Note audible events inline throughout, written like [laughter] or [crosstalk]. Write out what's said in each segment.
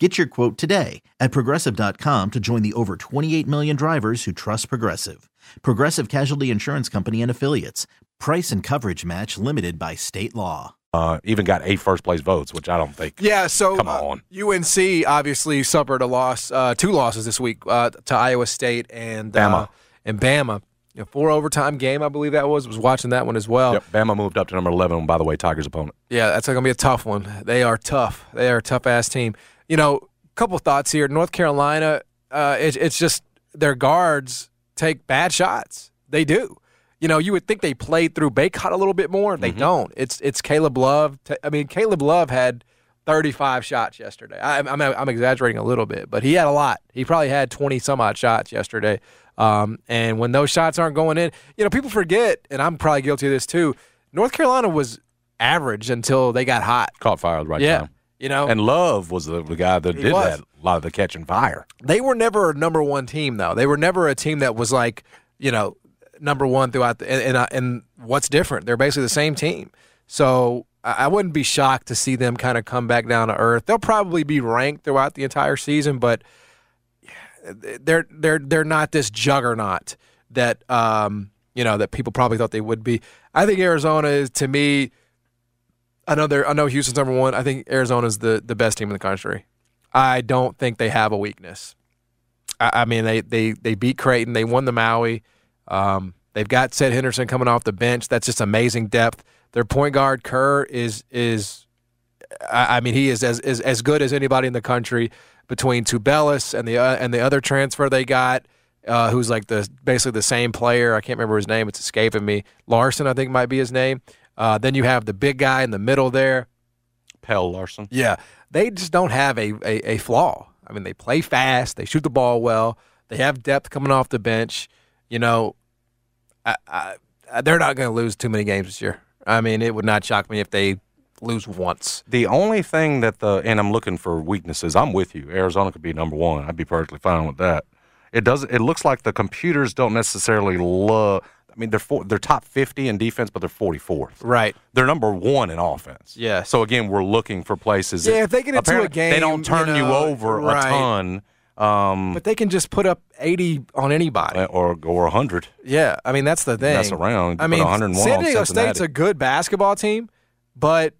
Get your quote today at progressive.com to join the over 28 million drivers who trust Progressive. Progressive Casualty Insurance Company and Affiliates. Price and coverage match limited by state law. Uh, even got eight first place votes, which I don't think. Yeah, so Come uh, on. UNC obviously suffered a loss, uh, two losses this week uh, to Iowa State and uh, Bama. and Bama. You know, four overtime game, I believe that was. Was watching that one as well. Yep, Bama moved up to number 11, by the way, Tigers' opponent. Yeah, that's going to be a tough one. They are tough. They are a tough ass team. You know, a couple thoughts here. North Carolina, uh, it, it's just their guards take bad shots. They do. You know, you would think they played through Bacot a little bit more. They don't. It's it's Caleb Love. T- I mean, Caleb Love had 35 shots yesterday. I, I'm I'm exaggerating a little bit, but he had a lot. He probably had 20 some odd shots yesterday. Um, and when those shots aren't going in, you know, people forget, and I'm probably guilty of this too. North Carolina was average until they got hot. Caught fire at the right yeah. time. You know, And Love was the, the guy that He did was. that, a lot of the catching fire. they were never a number one team though. They were never a team that was like, you know, number one throughout the and and, uh, and what's different? They're basically the same team. So I I wouldn't be shocked to see them kind of come back down to earth. They'll probably be ranked throughout the entire season, but they're they're they're not this juggernaut that um you know that people probably thought they would be. I think Arizona is to me. I know they're I know Houston's number one. I think Arizona's the the best team in the country. I don't think they have a weakness. I, I mean they they they beat Creighton. They won the Maui. Um, they've got Seth Henderson coming off the bench. That's just amazing depth. Their point guard Kerr is is I, mean he is as, as as good as anybody in the country between Tubelis and the uh, and the other transfer they got, uh, who's like the basically the same player. I can't remember his name; it's escaping me. Larsson, I think, might be his name. Uh, then you have the big guy in the middle there. Pelle Larsson. Yeah, they just don't have a, a, a flaw. I mean, they play fast, they shoot the ball well, they have depth coming off the bench. You know, I, I, they're not going to lose too many games this year. I mean, it would not shock me if they lose once. The only thing that the and I'm looking for weaknesses. I'm with you. Arizona could be number one. I'd be perfectly fine with that. It does. It looks like the computers don't necessarily love. I mean, they're four, they're top 50 in defense, but they're 44th. Right. They're number one in offense. Yeah. So again, we're looking for places. Yeah, if they get into a game, they don't turn you you, over right. a ton, um, But they can just put up 80 on anybody. or or 100. Yeah, I mean that's the thing. That's around, I put mean, 101 San Diego Cincinnati. State's a good basketball team, but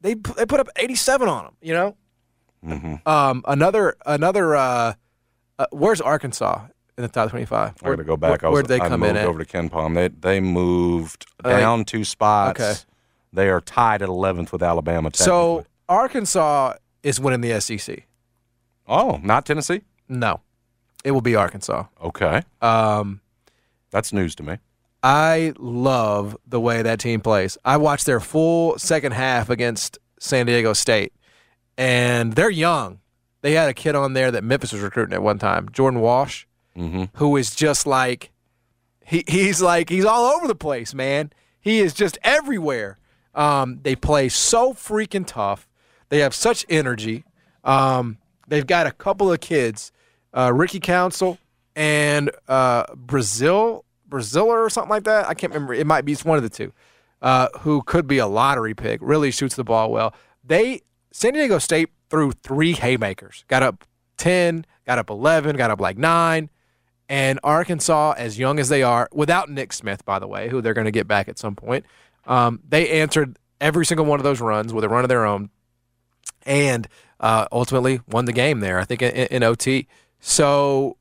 they they put up 87 on them. You know. Mm-hmm. Um, another another. Uh, uh, where's Arkansas in the top 25? I got to go back. Where, I was, would they I come in at? over to KenPom. They they moved Uh, down two spots. okay. They are tied at 11th with Alabama. so. Arkansas is winning the SEC. oh, not Tennessee. No, it will be Arkansas. Okay, Um, that's news to me. I love the way that team plays. I watched their full second half against San Diego State, and they're young. They had a kid on there that Memphis was recruiting at one time, Jordan Walsh, Mm-hmm. who is just like he, he's like he's all over the place, man. He is just everywhere. Um, they play so freaking tough. They have such energy. Um, they've got a couple of kids, uh, Ricky Council and uh, Brazil, Braziller or something like that. I can't remember. It might be it's one of the two. uh, who could be a lottery pick, really shoots the ball well. They San Diego State threw three haymakers, got up ten, got up eleven, got up like nine, and Arkansas, as young as they are, without Nick Smith, by the way, who they're going to get back at some point, um, they answered every single one of those runs with a run of their own, and uh, ultimately won the game there. I think in, in OT. So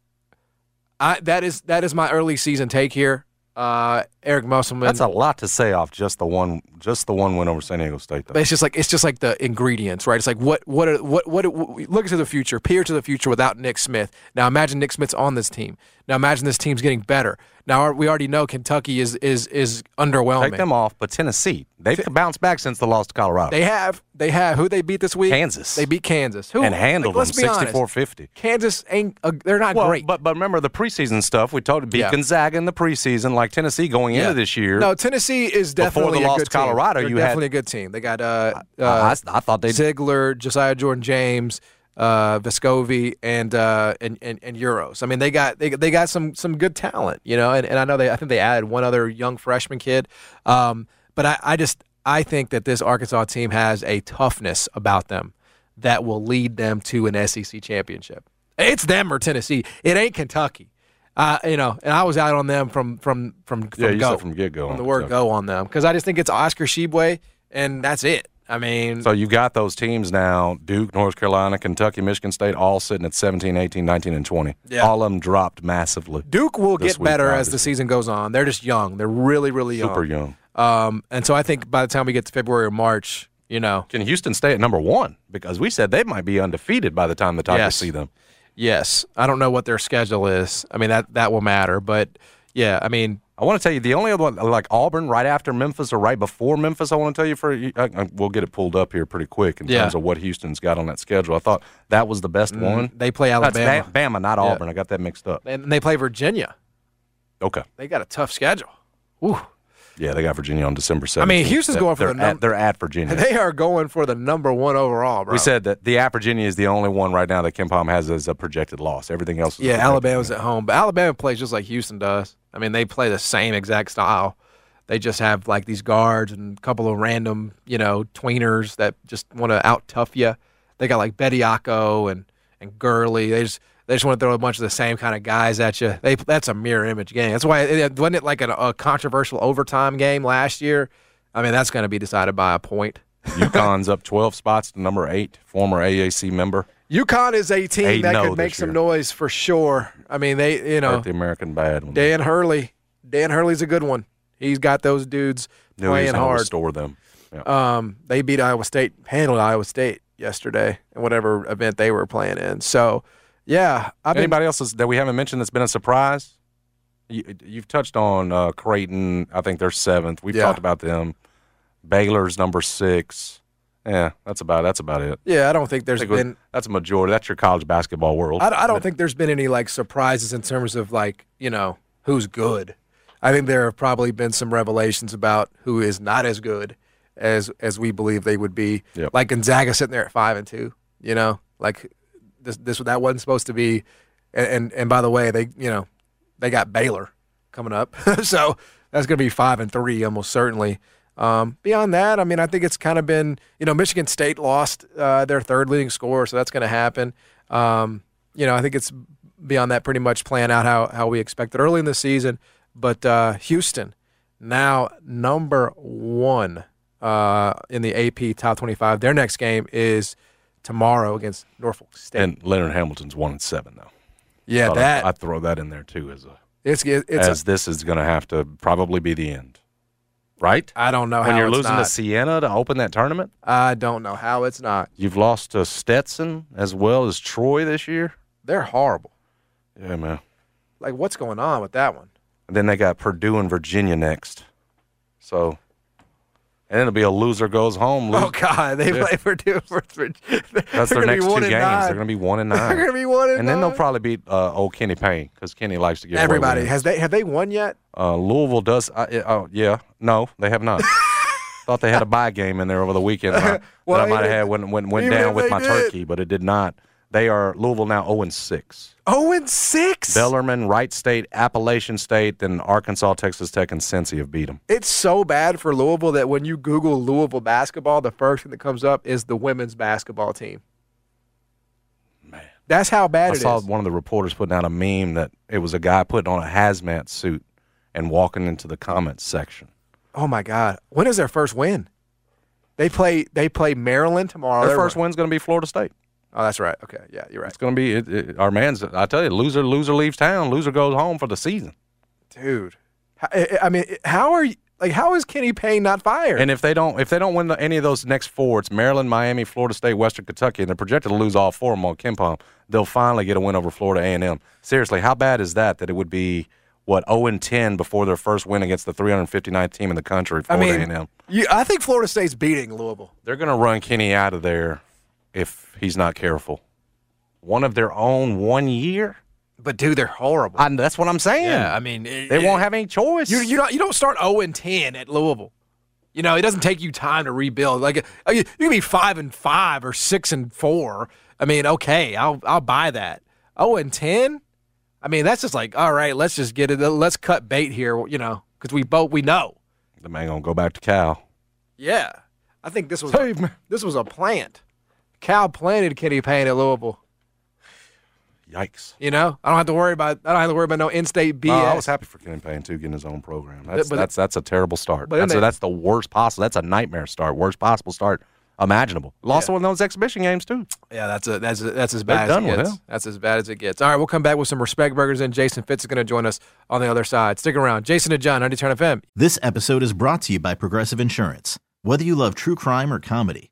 I, that is that is my early season take here. Uh, Eric Musselman. That's a lot to say off just the one, just the one win over San Diego State. Though. But it's just like it's just like the ingredients, right? It's like what what are, what what, what look to the future, peer to the future without Nick Smith. Now imagine Nick Smith's on this team. Now imagine this team's getting better. Now we already know Kentucky is is is underwhelming. Take them off, but Tennessee they've bounced back since the loss to Colorado. They have they have who they beat this week? Kansas. They beat Kansas. Who and handled like, them let's be honest. 64-50. Kansas ain't uh, they're not Well, great. but but remember the preseason stuff we told beat Yeah. Gonzaga in the preseason, like Tennessee going Yeah. into this year. No, Tennessee is Before definitely the a loss to Colorado, team. They're you had- definitely a good team. They got uh, uh, I, I thought they Zeigler, Josiah Jordan James, uh, Vescovi, and, uh, and and and Uros. I mean, they got they, they got some some good talent, you know. And, and I know they I think they added one other young freshman kid. Um, but I, I just I think that this Arkansas team has a toughness about them that will lead them to an SEC championship. It's them or Tennessee. It ain't Kentucky. Uh, you know, and I was out on them from from from, from Yeah, you go said from get-go from on the word go on them because I just think it's Oscar Tshiebwe and that's it. I mean, So you got those teams now Duke, North Carolina, Kentucky, Michigan State, all sitting at 17, 18, 19, and 20. Yeah. All of them dropped massively. Duke will get week, better as the season goes on. They're just young. They're really, really young. Super young. Um, and so I think by the time we get to February or March, you know, Can Houston stay at number one? Because we said they might be undefeated by the time the Tigers Yes. see them. yes, I don't know what their schedule is. I mean that that will matter, but yeah, I mean, I want to tell you the only other one, like Auburn, right after Memphis or right before Memphis. I want to tell you for I, I, uh, uh, we'll get it pulled up here pretty quick in Yeah. terms of what Houston's got on that schedule. I thought that was the best mm, one. they play Alabama Ba- Bama, not Auburn. I got that mixed up. and they play Virginia. Okay. They got a tough schedule. Whew. Yeah, they got Virginia on December 7th. I mean, Houston's going for they're the num- at, They're at Virginia. [laughs] They are going for the number one overall, bro. We said that the at Virginia is the only one right now that KenPom has as a projected loss. Everything else is Yeah, Alabama's at home, but Alabama plays just like Houston does. I mean, they play the same exact style. They just have like these guards and a couple of random, you know, tweeners that just want to out tough you. They got like Bediako and and Gurley. They just they just want to throw a bunch of the same kind of guys at you. They that's a mirror image game. That's why it, wasn't it like a, a controversial overtime game last year. I mean, that's going to be decided by a point. [laughs] UConn's up 12 spots to number eight, former AAC member. UConn is a team They that could make some year. noise for sure. I mean, they you know Hurt the American bad. Dan Hurley. Dan Hurley's a good one. He's got those dudes Knew playing hard. Restore them. Yeah. Um, they beat Iowa State, handled Iowa State yesterday in whatever event they were playing in. So, yeah, I've been, Anybody else that we haven't mentioned that's been a surprise? You, you've touched on uh, Creighton. I think they're seventh. We've Yeah. talked about them. Baylor's number six. Yeah, that's about that's about it. yeah, I don't think there's think been. that's a majority. That's your college basketball world. I, I don't think there's been any like surprises in terms of like you know who's good. I think there have probably been some revelations about who is not as good as as we believe they would be. Yep. Like Gonzaga sitting there at five and two. You know, like this this that wasn't supposed to be. And and, and by the way, they you know they got Baylor coming up, [laughs] so that's going to be five and three almost certainly. Um, beyond that, I mean, I think it's kind of been, you know, Michigan State lost uh, their third leading scorer, so that's going to happen. Um, you know, I think it's beyond that pretty much playing out how, how we expected early in the season. But uh, Houston, now number one uh, in the AP top 25. Their next game is tomorrow against Norfolk State. and Leonard Hamilton's one and seven though. yeah, that I'd throw that in there too as a it's it's. as a, this is going to have to probably be the end, right? I don't know when you're losing not. to Siena to open that tournament, I don't know how it's not. you've lost to Stetson as well as Troy this year. They're horrible. Yeah, man. Like, what's going on with that one? And then they got Purdue and Virginia next. So, and it'll be a loser goes home. Oh God, they Yeah. play two, for. three. That's their next two games. They're going to be one and [laughs] nine. They're going to be one and, and then they'll probably beat uh, old Kenny Payne because Kenny likes to get Everybody has they have they won yet? Uh, Louisville does. Uh, yeah, oh, yeah. No, they have not. [laughs] Thought they had a bye game in there over the weekend Well, [laughs] that I might have had when when went down with my did- turkey, but it did not. They are Louisville now 0 and 6. 0 and 6. Bellarmine, Wright State, Appalachian State, then Arkansas, Texas Tech, and Cincy have beat them. It's so bad for Louisville that when you Google Louisville basketball, the first thing that comes up is the women's basketball team. Man. That's how bad I it saw one of the reporters putting out a meme that it was a guy putting on a hazmat suit and walking into the comments section. Oh my God! When is their first win? They play. They play Maryland tomorrow. Their They're- first win's going to be Florida State. Oh, that's right. Okay, yeah, you're right, It's going to be it, it, our man's. I tell you, loser loser leaves town. Loser goes home for the season. dude. I, I mean, how are you? Like, how is Kenny Payne not fired? And if they don't, if they don't win the, any of those next four, it's Maryland, Miami, Florida State, Western Kentucky, and they're projected to lose all four of them on KenPom. They'll finally get a win over Florida A and M. Seriously, how bad is that? That it would be what 0 and 10 before their first win against the 359th team in the country, I Florida mean, A and M. you, I think Florida State's beating Louisville. They're going to run Kenny out of there if he's not careful. One of their own one year. But dude, they're horrible. I, that's what I'm saying. yeah, I mean, it- they it- won't have any choice. You you don't you don't start zero and ten at Louisville. You know, it doesn't take you time to rebuild. Like uh, you can be five and five or six and four. I mean, okay, I'll I'll buy that. Zero and ten. I mean, that's just like all right. Let's just get it. Let's cut bait here. You know, because we both we know. the man gonna go back to Cal. Yeah, I think this was Save me. this was a plant. Cal planted Kenny Payne at Louisville. Yikes. You know, I don't have to worry about. I don't have to worry about no in-state BS. I was happy for Kenny Payne too, getting his own program. That's But- that's that's a terrible start. but then That's, they- that's the worst possible. That's a nightmare start. Worst possible start imaginable. Lost Yeah. one of those exhibition games too. Yeah, that's a, that's a, that's as They're bad as done it gets. him. That's as bad as it gets. All right, we'll come back with some respect burgers, and Jason Fitz is going to join us on the other side. Stick around, Jason and John, 90 Turn FM. This episode is brought to you by Progressive Insurance. Whether you love true crime or comedy,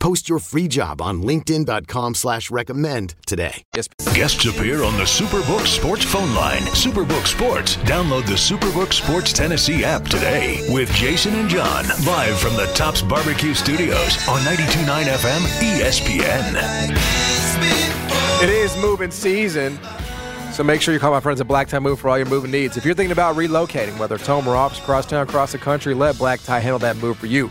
Post your free job on linkedin.com slash recommend today. Guests appear on the Superbook Sports phone line. Superbook Sports. Download the Superbook Sports Tennessee app today with Jason and John live from the Tops Barbecue Studios on 92.9 FM ESPN. It is moving season, so make sure you call my friends at Black Tie Move for all your moving needs. If you're thinking about relocating, whether it's home or office, across town, across the country, let Black Tie handle that move for you.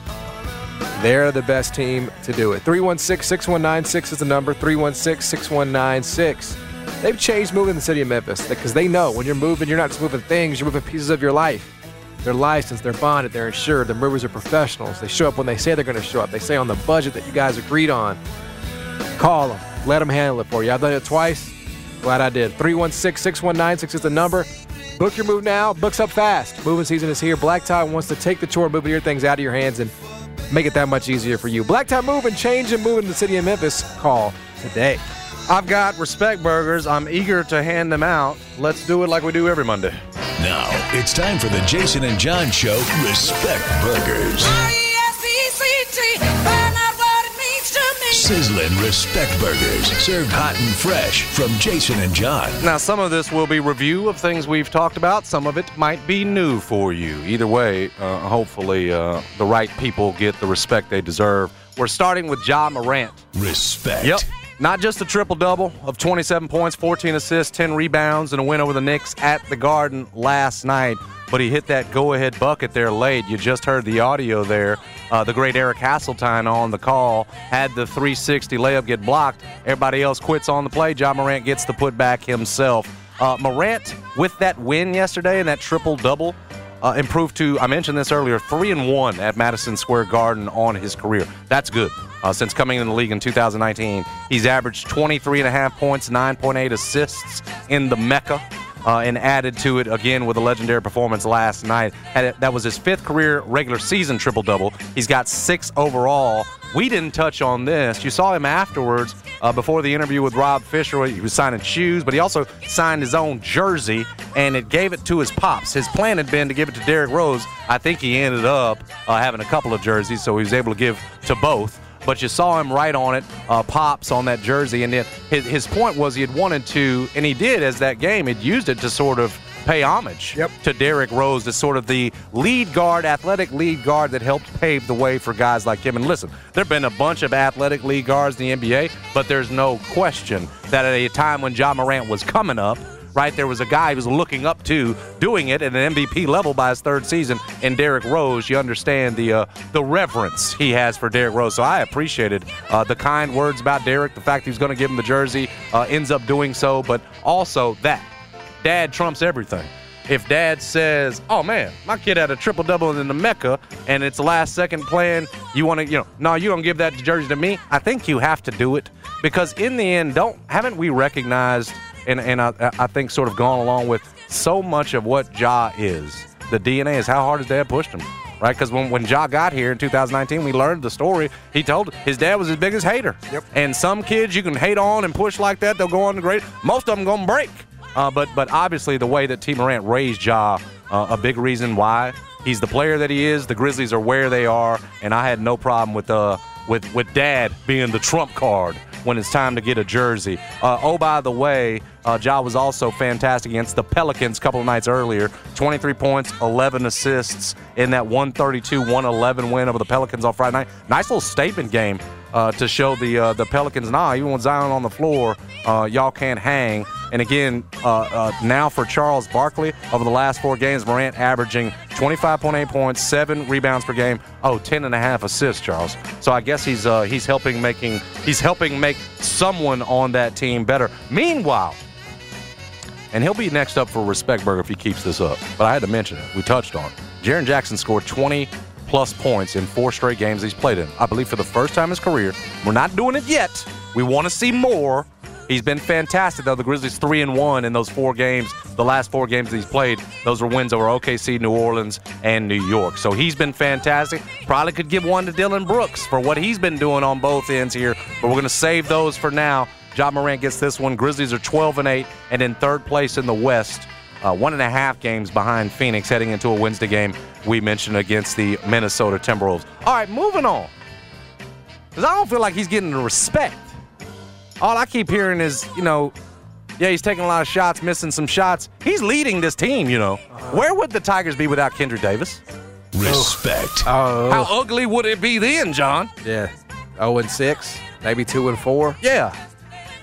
They're the best team to do it. 316 6196 is the number 316 6196. They've changed moving the city of Memphis because they know when you're moving, you're not just moving things, you're moving pieces of your life. They're licensed, they're bonded, they're insured. The movers are professionals. They show up when they say they're going to show up. They say on the budget that you guys agreed on. Call them, let them handle it for you. I've done it twice. Glad I did. 316 6196 is the number. Book your move now. Books up fast. Moving season is here. Black Tie wants to take the chore of moving your things out of your hands and make it that much easier for you. Black Tie Move and change and move in the city of Memphis. Call today. I've got respect burgers. I'm eager to hand them out. Let's do it like we do every Monday. Now, it's time for the Jason and John Show Respect Burgers. Sizzling Respect Burgers, served hot and fresh from Jason and John. Now, some of this will be review of things we've talked about. Some of it might be new for you. Either way, uh, hopefully, uh, the right people get the respect they deserve. We're starting with Ja Morant. Respect. Yep. Not just a triple double of 27 points, 14 assists, 10 rebounds, and a win over the Knicks at the Garden last night, but he hit that go ahead bucket there late. You just heard the audio there. Uh, the great Eric Hasseltine on the call had the 360 layup get blocked. Everybody else quits on the play. Ja Morant gets the putback himself. Uh, Morant, with that win yesterday and that triple double, uh, improved to I mentioned this earlier, three and one at Madison Square Garden on his career. That's good. Uh, since coming in the league in 2019, he's averaged 23 and a half points, 9.8 assists in the Mecca. Uh, and added to it again with a legendary performance last night. That was his fifth career regular season triple double. He's got six overall. We didn't touch on this. You saw him afterwards uh, before the interview with Rob Fischer. He was signing shoes, but he also signed his own jersey and it gave it to his pops. His plan had been to give it to Derrick Rose. I think he ended up uh, having a couple of jerseys, so he was able to give to both but you saw him right on it, uh, pops on that jersey. And then his, his point was he had wanted to, and he did as that game, he'd used it to sort of pay homage Yep. to Derrick Rose as sort of the lead guard, athletic lead guard that helped pave the way for guys like him. And listen, there have been a bunch of athletic lead guards in the NBA, but there's no question that at a time when Ja Morant was coming up, right? There was a guy who was looking up to doing it at an MVP level by his third season, and Derrick Rose. You understand the uh, the reverence he has for Derrick Rose. So I appreciated uh, the kind words about Derrick, the fact he was going to give him the jersey, uh, ends up doing so, but also that dad trumps everything. If dad says, "Oh man, my kid had a triple double in the Mecca, and it's last second plan," you want to, you know, no, you don't give that jersey to me. I think you have to do it because in the end, don't haven't we recognized and and I, I think sort of gone along with so much of what Ja is. The DNA is how hard his dad pushed him, right? Because when, when Ja got here in 2019, we learned the story. He told his dad was his biggest hater. Yep. And some kids you can hate on and push like that, they'll go on to great. Most of them gonna break. Uh, but but obviously the way that Tee Morant raised Ja, uh, a big reason why he's the player that he is. The Grizzlies are where they are, and I had no problem with uh with with Dad being the trump card when it's time to get a jersey. Uh, oh, by the way, uh, Ja was also fantastic against the Pelicans a couple of nights earlier. 23 points, 11 assists in that 132-111 win over the Pelicans on Friday night. Nice little statement game uh, to show the uh, the Pelicans, nah, even with Zion on the floor, uh, y'all can't hang. And again, uh, uh, now for Charles Barkley, over the last four games, Morant averaging 25.8 points, seven rebounds per game, oh, 10 and a half assists, Charles. So I guess he's uh, he's helping making he's helping make someone on that team better. Meanwhile, and he'll be next up for Respect Burger if he keeps this up. But I had to mention it. We touched on it. Jaren Jackson scored 20 plus points in four straight games he's played in. I believe for the first time in his career. We're not doing it yet. We want to see more. He's been fantastic though. The Grizzlies three and one in those four games. The last four games he's played, those were wins over OKC, New Orleans, and New York. So he's been fantastic. Probably could give one to Dillon Brooks for what he's been doing on both ends here. But we're gonna save those for now. Ja Morant gets this one. Grizzlies are 12 and 8 and in third place in the West. Uh, one and a half games behind Phoenix heading into a Wednesday game we mentioned against the Minnesota Timberwolves. All right, moving on. Because I don't feel like he's getting the respect. All I keep hearing is, you know, yeah, he's taking a lot of shots, missing some shots. He's leading this team, you know. Where would the Tigers be without Kendrick Davis? Respect. Oh, How ugly would it be then, John? yeah. 0 and 6, maybe 2 and 4. Yeah,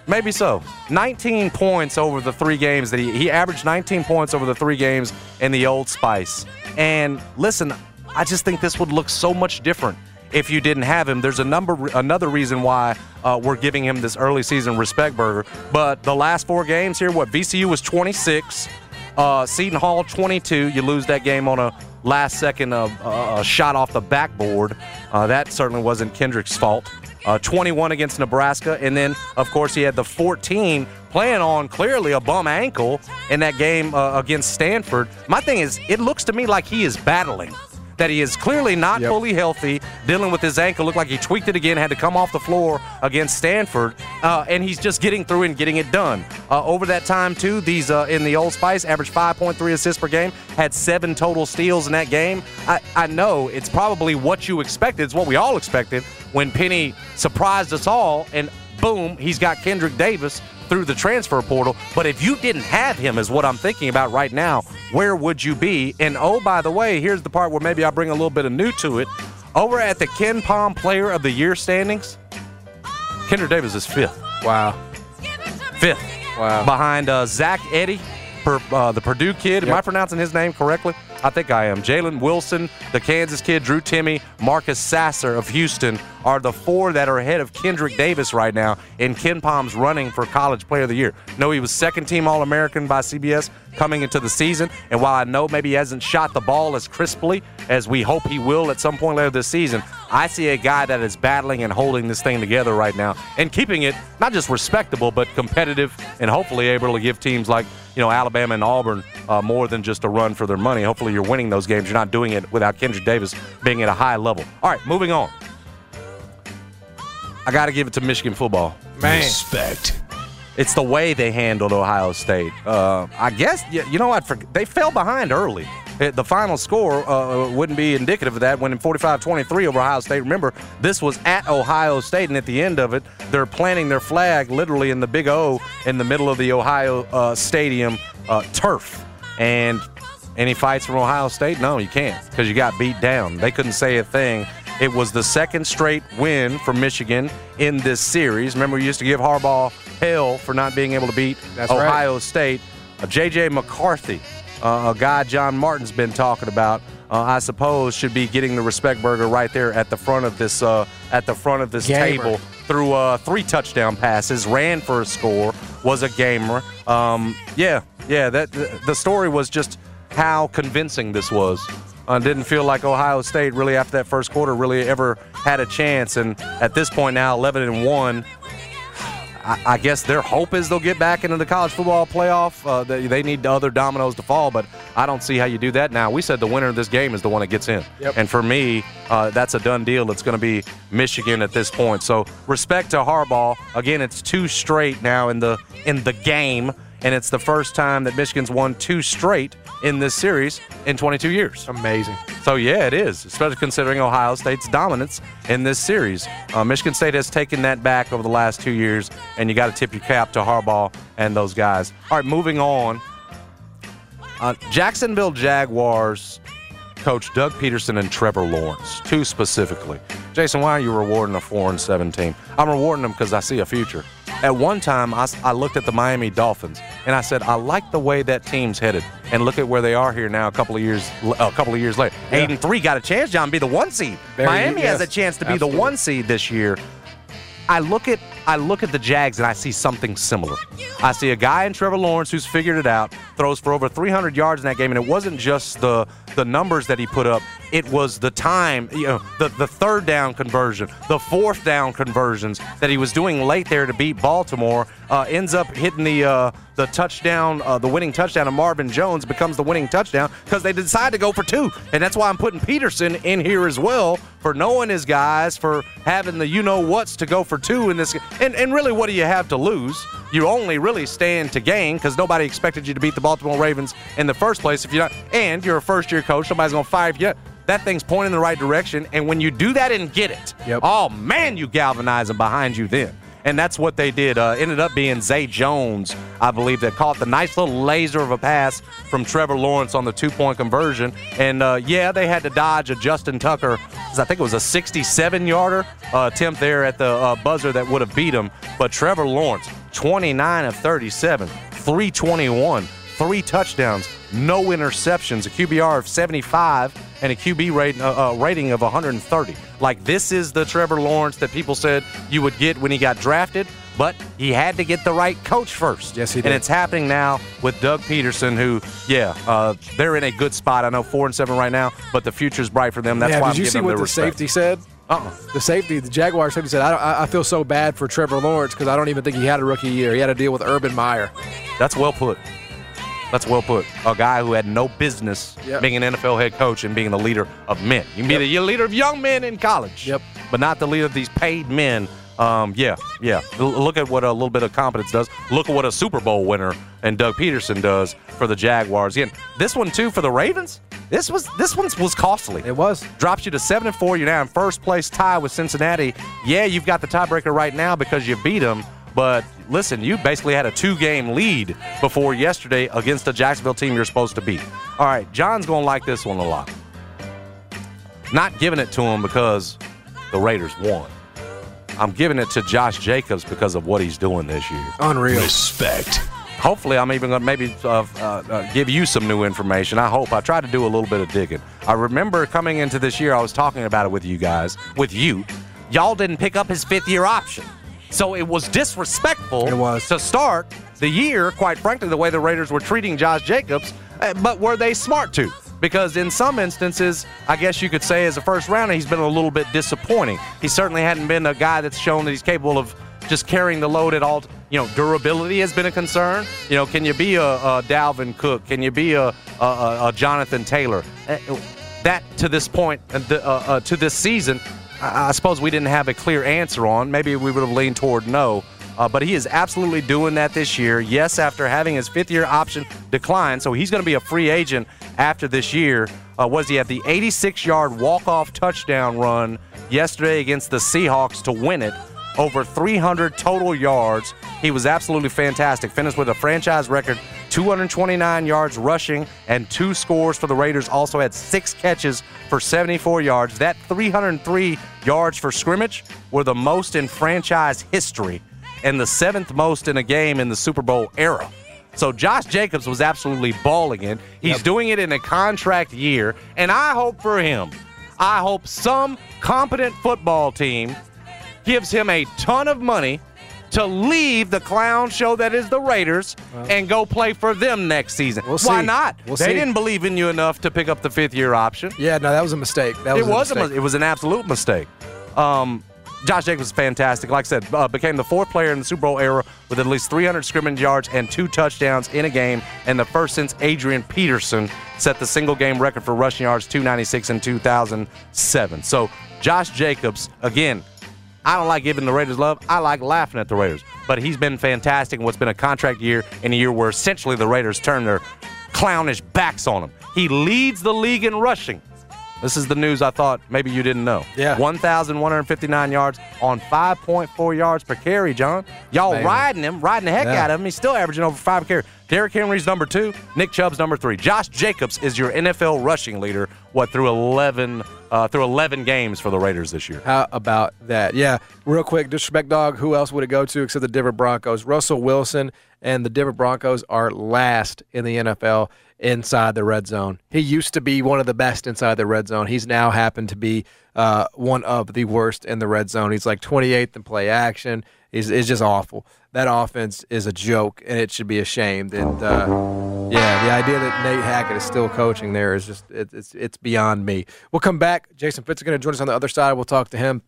maybe so. 19 points over the three games that he he averaged 19 points over the three games in the Old Spice. And listen, I just think this would look so much different if you didn't have him. There's a number another reason why uh, we're giving him this early season respect burger. But the last four games here, what VCU was 26, uh, Seton Hall 22. You lose that game on a last second uh, shot off the backboard. Uh, that certainly wasn't Kendrick's fault. Uh, 21 against Nebraska, and then of course he had the 14 playing on clearly a bum ankle in that game uh, against Stanford. My thing is, it looks to me like he is battling. That he is clearly not Yep. fully healthy, dealing with his ankle. Looked like he tweaked it again, had to come off the floor against Stanford. Uh, and he's just getting through and getting it done. Uh, over that time, too, these uh, in the Old Spice averaged 5.3 assists per game, had seven total steals in that game. I, I know it's probably what you expected. It's what we all expected when Penny surprised us all, and boom, he's got Kendrick Davis through the transfer portal. But if you didn't have him, is what I'm thinking about right now, where would you be? And oh, by the way, here's the part where maybe I bring a little bit of new to it. Over at the KenPom Player of the Year standings, Kendrick Davis is fifth. Wow. Fifth. Wow. Behind uh, Zach Edey, per, uh, the Purdue kid. Am I pronouncing his name correctly? I think I am. Jalen Wilson, the Kansas kid, Drew Timme, Marcus Sasser of Houston are the four that are ahead of Kendrick Davis right now in KenPom's running for College Player of the Year. No, he was second team All American by CBS coming into the season. And while I know maybe he hasn't shot the ball as crisply as we hope he will at some point later this season, I see a guy that is battling and holding this thing together right now and keeping it not just respectable, but competitive and hopefully able to give teams like, you know, Alabama and Auburn uh, more than just a run for their money. Hopefully you're winning those games. You're not doing it without Kendrick Davis being at a high level. All right, moving on. I got to give it to Michigan football. Man. Respect. It's the way they handled Ohio State. Uh, I guess you, know what? They fell behind early. The final score uh, wouldn't be indicative of that. Winning 45-23 over Ohio State. Remember, this was at Ohio State, and at the end of it, they're planting their flag literally in the Big O in the middle of the Ohio uh, Stadium uh, turf. And any fights from Ohio State? No, you can't because you got beat down. They couldn't say a thing. It was the second straight win for Michigan in this series. Remember, we used to give Harbaugh hell for not being able to beat That's right. Ohio State. Uh, J.J. McCarthy, uh, a guy John Martin's been talking about, uh, I suppose should be getting the respect burger right there at the front of this uh, at the front of this Gamer. table through uh, three touchdown passes, ran for a score, was a gamer. Um, yeah, yeah. That the story was just how convincing this was. Uh, didn't feel like Ohio State really after that first quarter really ever had a chance, and at this point now, 11 and one. I, I guess their hope is they'll get back into the college football playoff. Uh, they, they need the other dominoes to fall, but I don't see how you do that now. We said the winner of this game is the one that gets in. Yep. And for me, uh, that's a done deal. It's going to be Michigan at this point. So respect to Harbaugh. Again, it's two straight now in the in the game, and it's the first time that Michigan's won two straight in this series in 22 years. Amazing. So yeah, it is, especially considering Ohio State's dominance in this series. Uh, Michigan State has taken that back over the last two years, and you got to tip your cap to Harbaugh and those guys. All right, moving on. Uh, Jacksonville Jaguars coach Doug Pederson and Trevor Lawrence, two specifically. Jason, why are you rewarding a four and seven team? I'm rewarding them because I see a future. At one time, I, I looked at the Miami Dolphins and I said, I like the way that team's headed. And look at where they are here now, a couple of years, a couple of years later. Eight and three got a chance, John, to be the one seed. Miami has a chance to be absolutely. the one seed this year. I look at I look at the Jags and I see something similar. I see a guy in Trevor Lawrence who's figured it out, throws for over 300 yards in that game, and it wasn't just the the numbers that he put up. It was the time, you know, the the third down conversion, the fourth down conversions that he was doing late there to beat Baltimore. Uh, ends up hitting the uh, the touchdown, uh, the winning touchdown of Marvin Jones becomes the winning touchdown because they decide to go for two, and that's why I'm putting Pederson in here as well for knowing his guys, for having the you know what's to go for two in this. And and really, what do you have to lose? You only really stand to gain because nobody expected you to beat the Baltimore Ravens in the first place. If you're not, and you're a first year coach, Somebody's gonna fire you. That thing's pointing in the right direction, and when you do that and get it, Yep. oh man, you galvanize them behind you then. And that's what they did. Uh, ended up being Zay Jones, I believe, that caught the nice little laser of a pass from Trevor Lawrence on the two point conversion. And uh, yeah, they had to dodge a Justin Tucker, I think it was a 67 yarder uh, attempt there at the uh, buzzer that would have beat him. But Trevor Lawrence, 29 of 37, 321, three touchdowns, no interceptions, a QBR of 75, and a QB rate, uh, uh, rating of 130. Like, this is the Trevor Lawrence that people said you would get when he got drafted, but he had to get the right coach first. Yes, he did. And it's happening now with Doug Pederson, who, yeah, uh, they're in a good spot. I know four and seven right now, but the future's bright for them. That's yeah, why did I'm you giving see them what the safety said? Uh-uh. The safety, the Jaguar safety said, I, don't, I I feel so bad for Trevor Lawrence because I don't even think he had a rookie year. He had to deal with Urban Meyer. That's well put. That's well put. A guy who had no business Yep. being an NFL head coach and being the leader of men. You can be the leader of young men in college, Yep. but not the leader of these paid men Um, yeah, yeah. L- look at what a little bit of competence does. Look at what a Super Bowl winner and Doug Pederson does for the Jaguars. Again, this one too for the Ravens. This was this one was costly. It was. Drops you to seven and four. You're now in first place, tie with Cincinnati. Yeah, you've got the tiebreaker right now because you beat them. But listen, you basically had a two-game lead before yesterday against a Jacksonville team you're supposed to beat. All right, John's gonna like this one a lot. Not giving it to him because the Raiders won. I'm giving it to Josh Jacobs because of what he's doing this year. Unreal. Respect. Hopefully, I'm even going to maybe uh, uh, uh, give you some new information. I hope. I tried to do a little bit of digging. I remember coming into this year, I was talking about it with you guys, with you. Y'all didn't pick up his fifth year option. So it was disrespectful It was. to start the year, quite frankly, the way the Raiders were treating Josh Jacobs. Uh, But were they smart to? Because in some instances, I guess you could say as a first rounder, he's been a little bit disappointing. He certainly hadn't been a guy that's shown that he's capable of just carrying the load at all. You know, durability has been a concern. You know, can you be a, a Dalvin Cook? Can you be a, a, a, Jonathan Taylor? Uh, That to this point, uh, uh, to this season, I suppose we didn't have a clear answer on. Maybe we would have leaned toward no. Uh, but he is absolutely doing that this year. Yes, after having his fifth year option decline. So he's going to be a free agent after this year. Uh, was he at the 86 yard walk off touchdown run yesterday against the Seahawks to win it? Over 300 total yards. He was absolutely fantastic. Finished with a franchise record 229 yards rushing and two scores for the Raiders. Also had six catches for 74 yards. That 303 yards for scrimmage were the most in franchise history and the seventh most in a game in the Super Bowl era. So Josh Jacobs was absolutely balling it. He's doing it in a contract year, and I hope for him, I hope some competent football team gives him a ton of money to leave the clown show that is the Raiders and go play for them next season. We'll Why see. not? We'll they see. didn't believe in you enough to pick up the fifth year option. Yeah, no, that was a mistake. That was it a was a mistake. mis- it was an absolute mistake. Um, Josh Jacobs is fantastic. Like I said, uh, became the fourth player in the Super Bowl era with at least 300 scrimmage yards and two touchdowns in a game, and the first since Adrian Peterson set the single game record for rushing yards, 296 in 2007. So Josh Jacobs, again, I don't like giving the Raiders love. I like laughing at the Raiders. But he's been fantastic in what's been a contract year and a year where essentially the Raiders turn their clownish backs on him. He leads the league in rushing. This is the news I thought maybe you didn't know. Yeah. 1,159 yards on 5.4 yards per carry, John. Y'all riding him, riding the heck Yeah. out of him. He's still averaging over five carries. Derrick Henry's number two. Nick Chubb's number three. Josh Jacobs is your NFL rushing leader. What through 11 uh, through 11 games for the Raiders this year. How about that? Yeah, real quick, disrespect dog. Who else would it go to except the Denver Broncos? Russell Wilson and the Denver Broncos are last in the NFL inside the red zone. He used to be one of the best inside the red zone. He's now happened to be uh, one of the worst in the red zone. He's like 28th in play action. He's it's just awful. That offense is a joke, and it should be ashamed. And uh, yeah, the idea that Nate Hackett is still coaching there is just it, it's it's beyond me. We'll come back. Jason Fitz is going to join us on the other side. We'll talk to him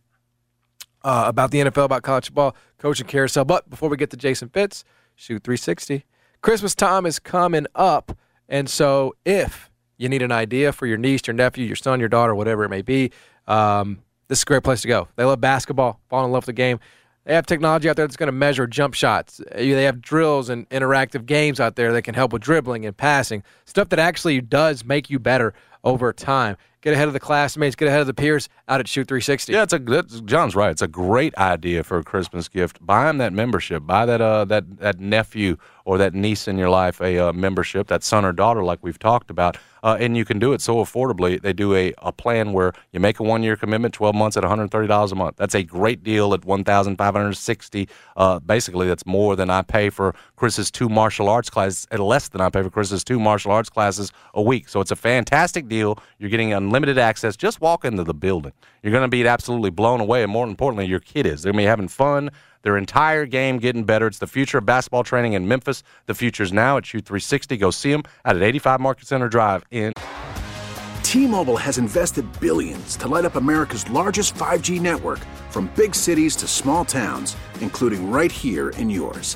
uh, about the NFL, about college football, coaching carousel. But before we get to Jason Fitz, shoot 360. Christmas time is coming up, and so if you need an idea for your niece, your nephew, your son, your daughter, whatever it may be, um, this is a great place to go. They love basketball, fall in love with the game. They have technology out there that's going to measure jump shots. They have drills and interactive games out there that can help with dribbling and passing, stuff that actually does make you better over time. Get ahead of the classmates, get ahead of the peers out at Shoot 360. Yeah, it's a that's, John's right. It's a great idea for a Christmas gift. Buy him that membership. Buy that uh that that nephew or that niece in your life a uh, membership, that son or daughter, like we've talked about. Uh, and you can do it so affordably. They do a, a plan where you make a one year commitment, twelve months at one hundred thirty dollars a month. That's a great deal at one thousand five hundred sixty. Uh, basically, that's more than I pay for Chris's two martial arts classes, and less than I pay for Chris's two martial arts classes a week. So it's a fantastic deal. You're getting unlimited access. Just walk into the building. You're going to be absolutely blown away, and more importantly, your kid is. They're going to be having fun. Their entire game getting better. It's the future of basketball training in Memphis. The future's now at Shoot 360. Go see them out at 85 Market Center Drive in. T-Mobile has invested billions to light up America's largest 5G network from big cities to small towns, including right here in yours.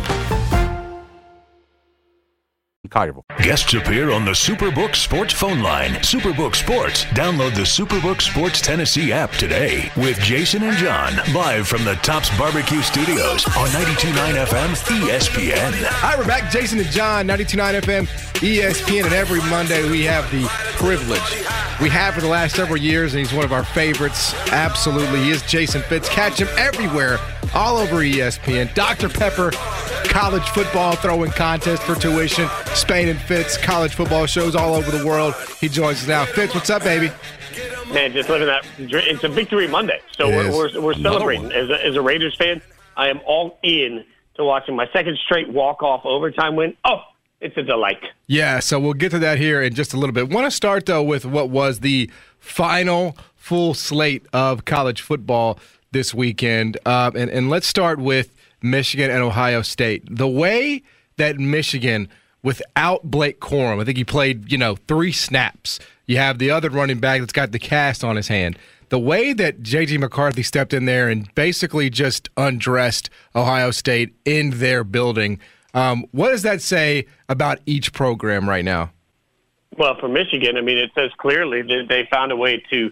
Collierville. Guests appear on the Superbook Sports phone line. Superbook Sports. Download the Superbook Sports Tennessee app today with Jason and John live from the Tops Barbecue Studios on 92.9 FM ESPN. Hi, we're back. Jason and John, 92.9 FM, ESPN, and every Monday we have the privilege. We have for the last several years, and he's one of our favorites. Absolutely. He is Jason Fitz. Catch him everywhere, all over ESPN. Dr. Pepper, college football throwing contest for tuition. Spain and Fitz, college football shows all over the world. He joins us now. Fitz, what's up, baby? Man, just living that. It's a victory Monday, so we're, we're we're celebrating. As a, as a Raiders fan, I am all in to watching my second straight walk off overtime win. Oh, it's a delight. Yeah, so we'll get to that here in just a little bit. Want to start though with what was the final full slate of college football this weekend, uh, and and let's start with Michigan and Ohio State. The way that Michigan, without Blake Corum, I think he played you know three snaps. You have the other running back that's got the cast on his hand. The way that J.J. McCarthy stepped in there and basically just undressed Ohio State in their building. Um, what does that say about each program right now? Well, for Michigan, I mean, it says clearly that they found a way to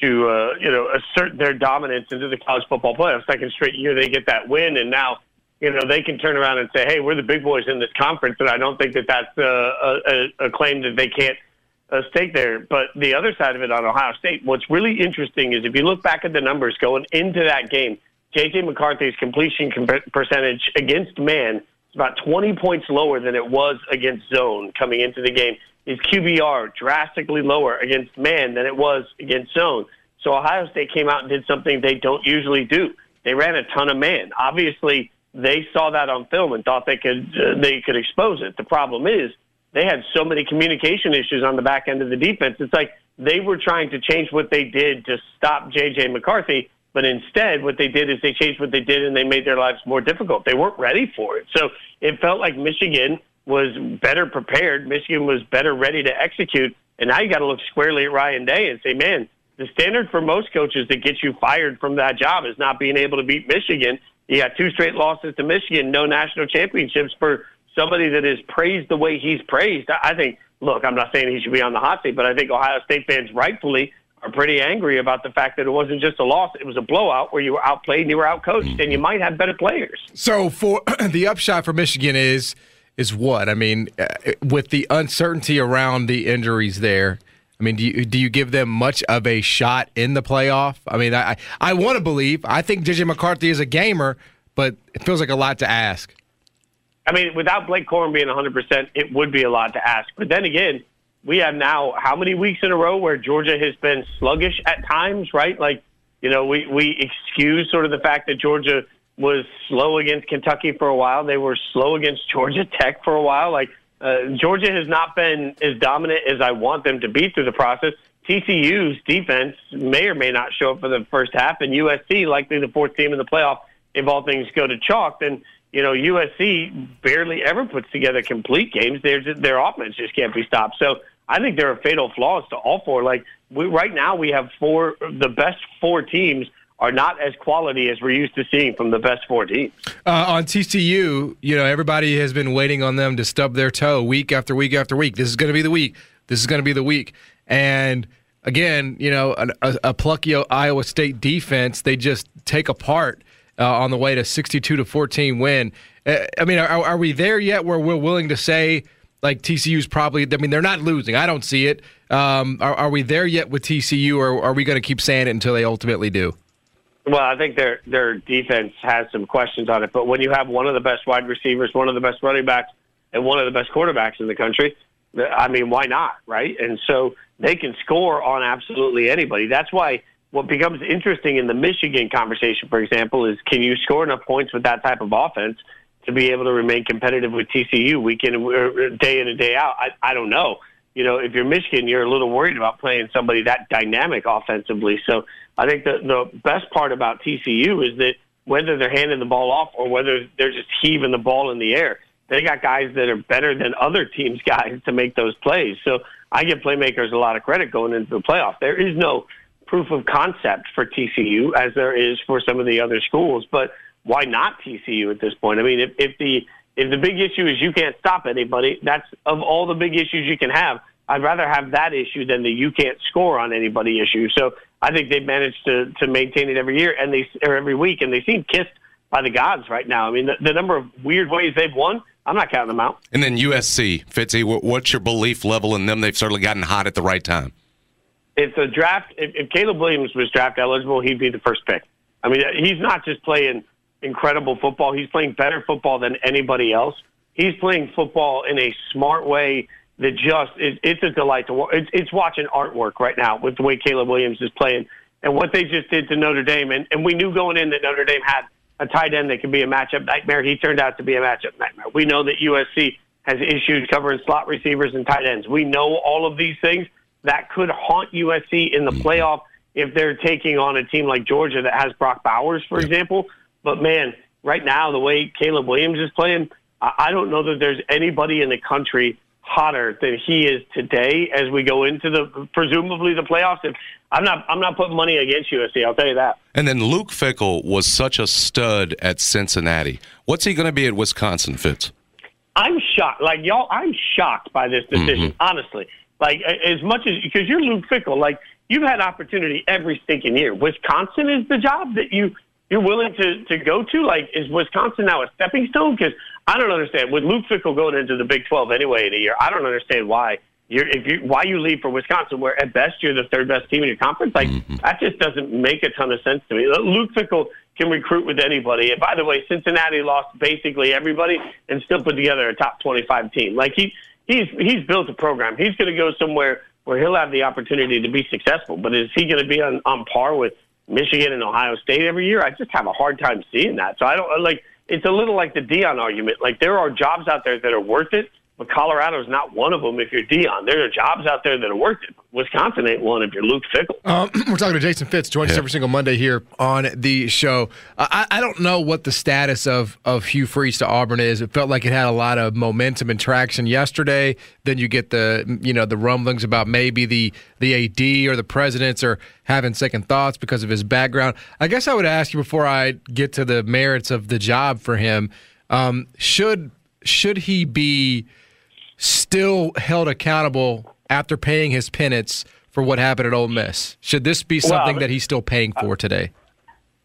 to uh, you know assert their dominance into the college football playoff. Second straight year they get that win, and now you know they can turn around and say, "Hey, we're the big boys in this conference." And I don't think that that's uh, a, a, a claim that they can't uh, stake there. But the other side of it on Ohio State, what's really interesting is if you look back at the numbers going into that game, J.J. McCarthy's completion com- percentage against man is about 20 points lower than it was against zone coming into the game. His QBR drastically lower against man than it was against zone. So Ohio State came out and did something they don't usually do. They ran a ton of man. Obviously, they saw that on film and thought they could uh, they could expose it. The problem is they had so many communication issues on the back end of the defense. It's like they were trying to change what they did to stop J.J. McCarthy, but instead what they did is they changed what they did and they made their lives more difficult. They weren't ready for it. So it felt like Michigan was better prepared. Michigan was better ready to execute. And now you got to look squarely at Ryan Day and say, man, the standard for most coaches that get you fired from that job is not being able to beat Michigan. You got two straight losses to Michigan, no national championships for somebody that is praised the way he's praised. I I think, look, I'm not saying he should be on the hot seat, but I think Ohio State fans rightfully are pretty angry about the fact that it wasn't just a loss, it was a blowout where you were outplayed and you were outcoached, and you mm-hmm. might have better players. So for [clears throat] the upshot for Michigan is is what? I mean, uh, with the uncertainty around the injuries there, I mean, do you do you give them much of a shot in the playoff? I mean, I I, want to believe. I think JJ McCarthy is a gamer, but it feels like a lot to ask. I mean, without Blake Corum being 100%, it would be a lot to ask. But then again, we have now how many weeks in a row where Georgia has been sluggish at times, right? Like, you know, we, we excuse sort of the fact that Georgia was slow against Kentucky for a while. They were slow against Georgia Tech for a while. Like, uh, Georgia has not been as dominant as I want them to be through the process. TCU's defense may or may not show up for the first half, and USC, likely the fourth team in the playoff, if all things go to chalk, then you know USC barely ever puts together complete games. Their their offense just can't be stopped. So I think there are fatal flaws to all four. Like we, right now, we have four. The best four teams are not as quality as we're used to seeing from the best four teams. Uh, on TCU, you know, everybody has been waiting on them to stub their toe week after week after week. This is going to be the week. This is going to be the week. And again, you know, a, a, plucky Iowa State defense, they just take apart uh, on the way to 62 to 14 win. Uh, I mean, are, are we there yet where we're willing to say, like, TCU's probably, I mean, they're not losing. I don't see it. Um, are, are we there yet with TCU, or are we going to keep saying it until they ultimately do? Well, I think their their defense has some questions on it, but when you have one of the best wide receivers, one of the best running backs, and one of the best quarterbacks in the country, I mean, why not, right? And so they can score on absolutely anybody. That's why what becomes interesting in the Michigan conversation, for example, is can you score enough points with that type of offense to be able to remain competitive with TCU week in day in and day out? I, I don't know. You know, if you're Michigan, you're a little worried about playing somebody that dynamic offensively. So I think the the best part about TCU is that whether they're handing the ball off or whether they're just heaving the ball in the air, they got guys that are better than other teams' [laughs] guys to make those plays. So I give playmakers a lot of credit going into the playoff. There is no proof of concept for TCU as there is for some of the other schools. But why not TCU at this point? I mean, if, if the if the big issue is you can't stop anybody, that's of all the big issues you can have. I'd rather have that issue than the you can't score on anybody issue. So I think they've managed to to maintain it every year and they or every week, and they seem kissed by the gods right now. I mean, the, the number of weird ways they've won. I'm not counting them out. And then USC, Fitzy, what's your belief level in them? They've certainly gotten hot at the right time if the draft, if, if Caleb Williams was draft eligible, he'd be the first pick. I mean, he's not just playing incredible football; he's playing better football than anybody else. He's playing football in a smart way that just it, it's a delight to watch. It's, it's watching artwork right now with the way Caleb Williams is playing and what they just did to Notre Dame. And, and we knew going in that Notre Dame had a tight end that could be a matchup nightmare. He turned out to be a matchup nightmare. We know that USC has issues covering slot receivers and tight ends. We know all of these things that could haunt USC in the playoff if they're taking on a team like Georgia that has Brock Bowers, for example. But man, right now, the way Caleb Williams is playing, I don't know that there's anybody in the country hotter than he is today as we go into the presumably the playoffs. If I'm not I'm not putting money against USC, I'll tell you that. And then Luke Fickell was such a stud at Cincinnati. What's he going to be at Wisconsin, Fitz? I'm shocked. Like y'all, I'm shocked by this decision. Mm-hmm. Honestly, like as much as because you're Luke Fickell, like you've had opportunity every stinking year. Wisconsin is the job that you you're willing to to go to. Like is Wisconsin now a stepping stone? Because I don't understand with Luke Fickell going into the Big Twelve anyway in a year. I don't understand why you're if you why you leave for Wisconsin, where at best you're the third best team in your conference. Like mm-hmm. that just doesn't make a ton of sense to me. Luke Fickell can recruit with anybody. And by the way, Cincinnati lost basically everybody and still put together a top 25 team. Like he he's he's built a program. He's going to go somewhere where he'll have the opportunity to be successful. But is he going to be on on par with Michigan and Ohio State every year? I just have a hard time seeing that. So I don't like. It's a little like the Deion argument. Like there are jobs out there that are worth it, but Colorado is not one of them if you're Deion, There are jobs out there that are worth it. Wisconsin ain't one if you're Luke Fickell. Um, [clears throat] we're talking to Jason Fitz, joins yeah. us every single Monday here on the show. I, I, don't know what the status of, of Hugh Freeze to Auburn is. It felt like it had a lot of momentum and traction yesterday. Then you get the you know the rumblings about maybe the the AD or the presidents are having second thoughts because of his background. I guess I would ask you before I get to the merits of the job for him. Um, should should he be still held accountable after paying his penance for what happened at Ole Miss? Should this be something well, that he's still paying for today?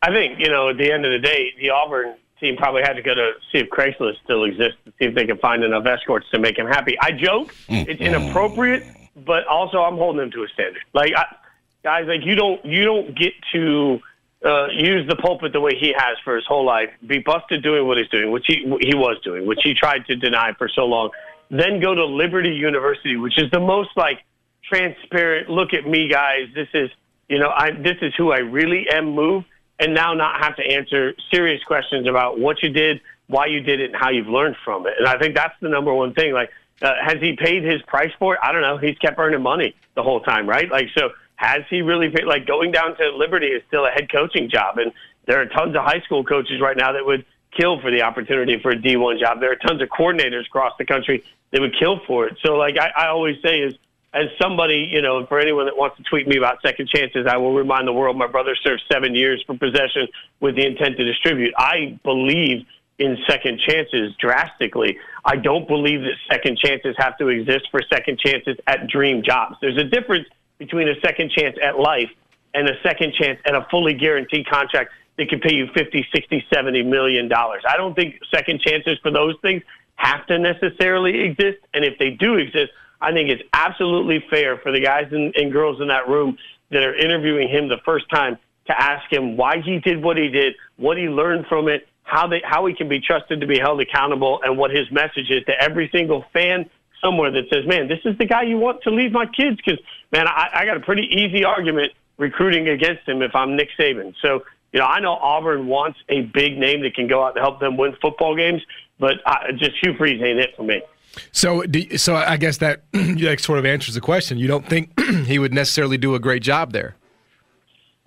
I think you know at the end of the day, the Auburn team probably had to go to see if Craigslist still exists to see if they can find enough escorts to make him happy. I joke, it's inappropriate, but also I'm holding him to a standard. Like I, guys, like you don't you don't get to. Uh, use the pulpit the way he has for his whole life, be busted doing what he's doing, which he he was doing, which he tried to deny for so long, then go to Liberty University, which is the most like transparent. Look at me, guys. This is you know I this is who I really am. Move and now not have to answer serious questions about what you did, why you did it, and how you've learned from it. And I think that's the number one thing. Like, uh, has he paid his price for it? I don't know. He's kept earning money the whole time, right? Like, so has he really paid? Like, going down to Liberty is still a head coaching job, and there are tons of high school coaches right now that would kill for the opportunity for a D1 job. There are tons of coordinators across the country that would kill for it. So, like I, I always say, is as somebody, you know, for anyone that wants to tweet me about second chances, I will remind the world my brother served seven years for possession with the intent to distribute. I believe in second chances drastically. I don't believe that second chances have to exist for second chances at dream jobs. There's a difference between a second chance at life and a second chance at a fully guaranteed contract that can pay you 50, 60, 70 million dollars. I don't think second chances for those things have to necessarily exist. And if they do exist, I think it's absolutely fair for the guys and, and girls in that room that are interviewing him the first time to ask him why he did what he did, what he learned from it, how they how he can be trusted to be held accountable, and what his message is to every single fan somewhere that says, "Man, this is the guy you want to leave my kids." Because man, I, I got a pretty easy argument recruiting against him if I'm Nick Saban. So, you know, I know Auburn wants a big name that can go out and help them win football games, but I, just Hugh Freeze ain't it for me. So, so I guess that [clears throat] that sort of answers the question. You don't think [clears throat] he would necessarily do a great job there?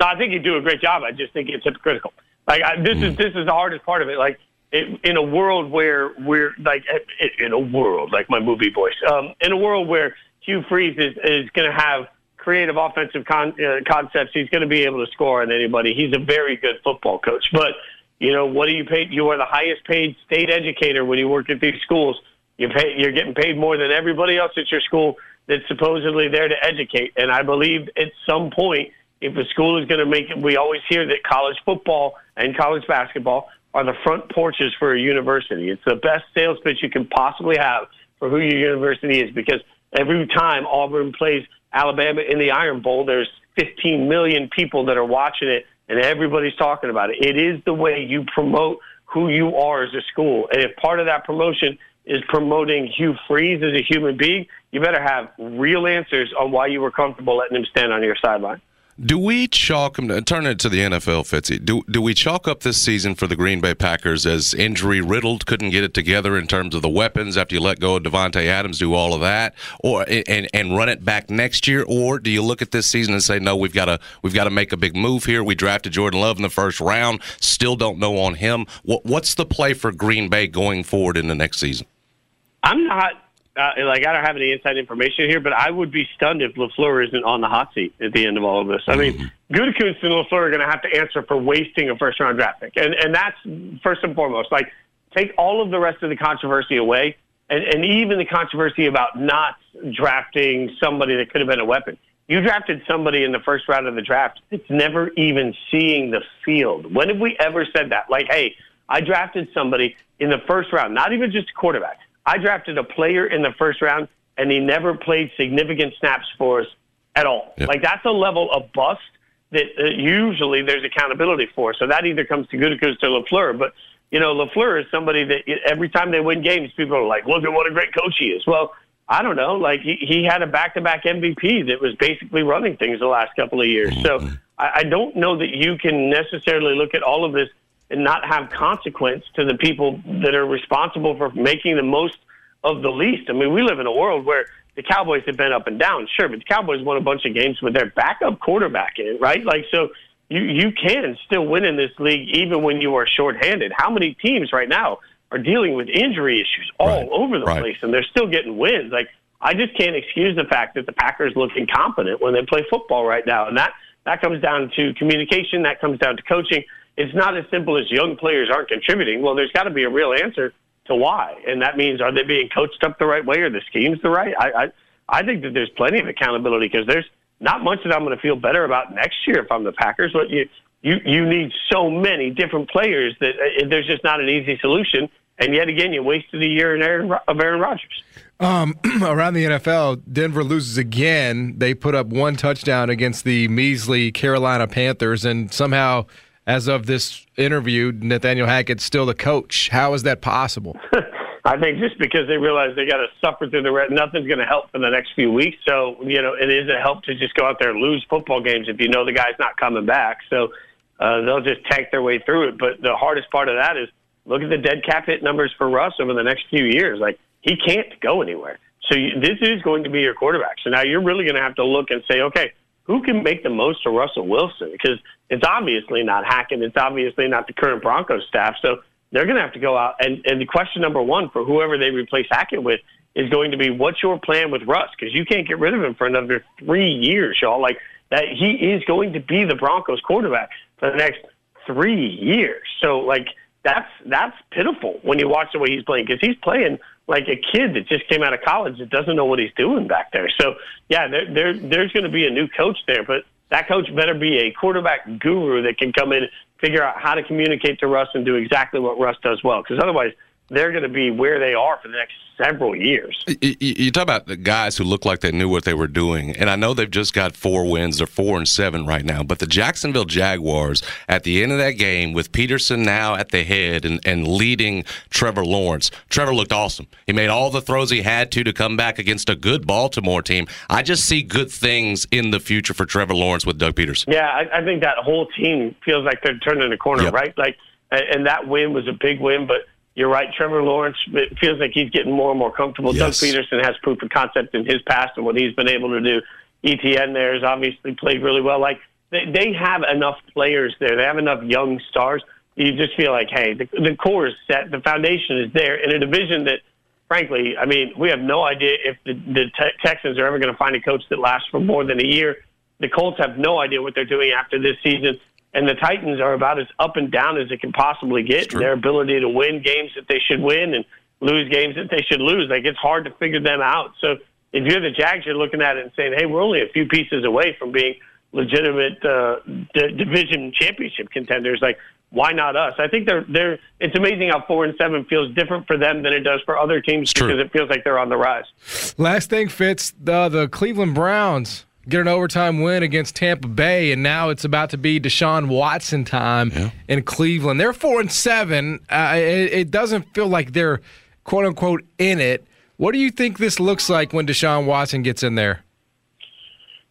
No, I think he'd do a great job. I just think it's hypocritical. Like I, this is hmm. this is the hardest part of it. Like it, in a world where we're like eh, eh, in a world like my movie voice, um, in a world where Hugh Freeze is is going to have creative offensive con- uh, concepts, he's going to be able to score on anybody. He's a very good football coach, but you know what do you pay? You are the highest paid state educator when you work at these schools. You pay, you're getting paid more than everybody else at your school that's supposedly there to educate. And I believe at some point, if a school is going to make it, we always hear that college football and college basketball are the front porches for a university. It's the best sales pitch you can possibly have for who your university is because every time Auburn plays Alabama in the Iron Bowl, there's 15 million people that are watching it and everybody's talking about it. It is the way you promote who you are as a school. And if part of that promotion is promoting Hugh Freeze as a human being, you better have real answers on why you were comfortable letting him stand on your sideline. Do we chalk them? Turn it to the NFL, Fitzy. Do do we chalk up this season for the Green Bay Packers as injury riddled? Couldn't get it together in terms of the weapons after you let go of Davante Adams, do all of that, or and and run it back next year, or do you look at this season and say no, we've got to we've got to make a big move here? We drafted Jordan Love in the first round, still don't know on him. What, what's the play for Green Bay going forward in the next season? I'm not uh, like I don't have any inside information here, but I would be stunned if Lafleur isn't on the hot seat at the end of all of this. I mean, mm-hmm. Gutekunst and Lafleur are going to have to answer for wasting a first round draft pick, and and that's first and foremost. Like, take all of the rest of the controversy away, and and even the controversy about not drafting somebody that could have been a weapon. You drafted somebody in the first round of the draft. It's never even seeing the field. When have we ever said that? Like, hey, I drafted somebody in the first round, not even just a quarterback I drafted a player in the first round, and he never played significant snaps for us at all. Yep. Like that's a level of bust that uh, usually there's accountability for. So that either comes to Gutekunst or Lafleur, but you know Lafleur is somebody that every time they win games, people are like, "Look at what a great coach he is." Well, I don't know. Like he, he had a back-to-back MVP that was basically running things the last couple of years. So mm-hmm. I, I don't know that you can necessarily look at all of this and not have consequence to the people that are responsible for making the most of the least. I mean, we live in a world where the Cowboys have been up and down, sure, but the Cowboys won a bunch of games with their backup quarterback in, right? Like, so you you can still win in this league even when you are shorthanded. How many teams right now are dealing with injury issues all right. over the right. place, and they're still getting wins? Like, I just can't excuse the fact that the Packers look incompetent when they play football right now, and that that comes down to communication. That comes down to coaching it's not as simple as young players aren't contributing. Well, there's got to be a real answer to why, and that means are they being coached up the right way, or the schemes the right? I I, I think that there's plenty of accountability because there's not much that I'm going to feel better about next year if I'm the Packers. But you you you need so many different players that uh, there's just not an easy solution. And yet again, you wasted a year in Aaron, of Aaron Rodgers. Um, [clears throat] around the NFL, Denver loses again. They put up one touchdown against the measly Carolina Panthers, and somehow as of this interview, Nathaniel Hackett's still the coach. How is that possible? [laughs] I think just because they realize they got to suffer through the rest, nothing's going to help for the next few weeks. So you know, it is a help to just go out there and lose football games if you know the guy's not coming back. So uh, they'll just tank their way through it. But the hardest part of that is look at the dead cap hit numbers for Russ over the next few years. Like he can't go anywhere. So you, this is going to be your quarterback. So now you're really going to have to look and say, okay, who can make the most of Russell Wilson? Because it's obviously not Hackett. It's obviously not the current Broncos staff. So they're going to have to go out. And, and the question number one for whoever they replace Hackett with is going to be, what's your plan with Russ? Because you can't get rid of him for another three years, y'all. Like that, he is going to be the Broncos quarterback for the next three years. So like that's that's pitiful when you watch the way he's playing because he's playing like a kid that just came out of college that doesn't know what he's doing back there. So yeah, there, there there's going to be a new coach there, but that coach better be a quarterback guru that can come in, figure out how to communicate to Russ, and do exactly what Russ does well. Because otherwise, they're going to be where they are for the next several years. You, you, talk about the guys who look like they knew what they were doing, and I know they've just got four wins. They're four and seven right now. But the Jacksonville Jaguars, at the end of that game, with Pederson now at the head and, and leading Trevor Lawrence, Trevor looked awesome. He made all the throws he had to to come back against a good Baltimore team. I just see good things in the future for Trevor Lawrence with Doug Pederson. Yeah, I, I think that whole team feels like they're turning the corner, yep. right? Like, and that win was a big win, but you're right. Trevor Lawrence it feels like he's getting more and more comfortable. Yes. Doug Pederson has proof of concept in his past and what he's been able to do. Etienne there has obviously played really well. Like they, they have enough players there. They have enough young stars. You just feel like, hey, the, the core is set. The foundation is there in a division that, frankly, I mean, we have no idea if the, the te- Texans are ever going to find a coach that lasts for more than a year. The Colts have no idea what they're doing after this season and the Titans are about as up and down as it can possibly get. Their ability to win games that they should win and lose games that they should lose, like it's hard to figure them out. So if you're the Jags, you're looking at it and saying, "Hey, we're only a few pieces away from being legitimate uh, d- division championship contenders." Like, why not us? I think they're they're. It's amazing how four and seven feels different for them than it does for other teams because it feels like they're on the rise. Last thing, Fitz the the Cleveland Browns get an overtime win against Tampa Bay, and now it's about to be Deshaun Watson time yeah. in Cleveland. They're four and seven. Uh, it, it, doesn't feel like they're quote unquote in it. What do you think this looks like when Deshaun Watson gets in there?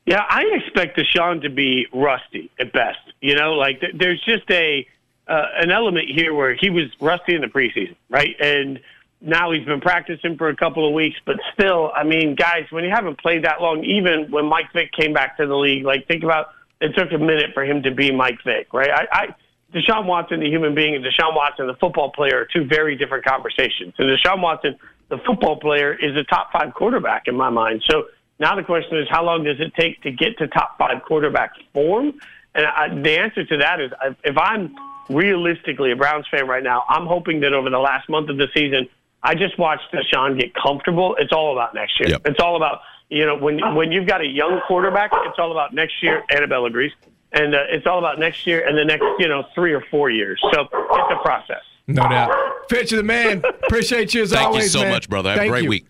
Yeah, I expect Deshaun to be rusty at best. You know, like there's just a uh, an element here where he was rusty in the preseason, right? And now he's been practicing for a couple of weeks, but still, I mean, guys, when you haven't played that long, even when Mike Vick came back to the league, like think about it took a minute for him to be Mike Vick, right? I, I Deshaun Watson, the human being, and Deshaun Watson, the football player, are two very different conversations. And Deshaun Watson, the football player, is a top five quarterback in my mind. So now the question is, how long does it take to get to top five quarterback form? And I, the answer to that is, if I'm realistically a Browns fan right now, I'm hoping that over the last month of the season, I just watched Deshaun get comfortable. It's all about next year. Yep. It's all about you know when when you've got a young quarterback, it's all about next year. Annabelle agrees, and uh, it's all about next year and the next you know three or four years. So it's a process. No doubt. Fitz, the man. Appreciate you as Thank always. Thank you so man. much, brother. Have Thank a great you. week.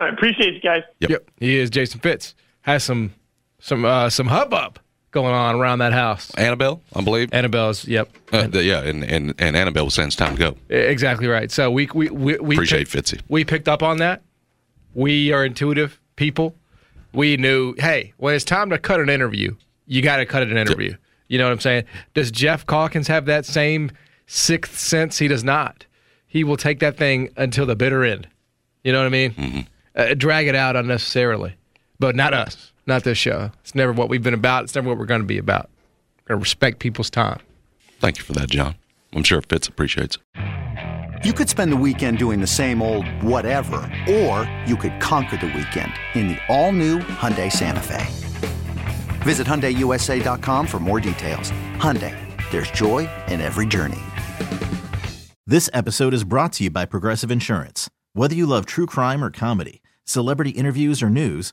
I appreciate you guys. Yep. yep. He is Jason Fitz. Has some some uh, some hubbub going on around that house. Annabelle, I believe. Annabelle's, yep. Uh, the, yeah, and, and, and Annabelle was saying it's time to go. Exactly right. So we we we, we appreciate picked, Fitzy. We picked up on that. We are intuitive people. We knew, hey, when it's time to cut an interview, you got to cut an interview. Yep. You know what I'm saying? Does Geoff Calkins have that same sixth sense? He does not. He will take that thing until the bitter end. You know what I mean? Mm-hmm. Uh, drag it out unnecessarily, but not us. Not this show. It's never what we've been about. It's never what we're going to be about. We're going to respect people's time. Thank you for that, John. I'm sure Fitz appreciates it. You could spend the weekend doing the same old whatever, or you could conquer the weekend in the all-new Hyundai Santa Fe. Visit HyundaiUSA.com for more details. Hyundai, there's joy in every journey. This episode is brought to you by Progressive Insurance. Whether you love true crime or comedy, celebrity interviews or news,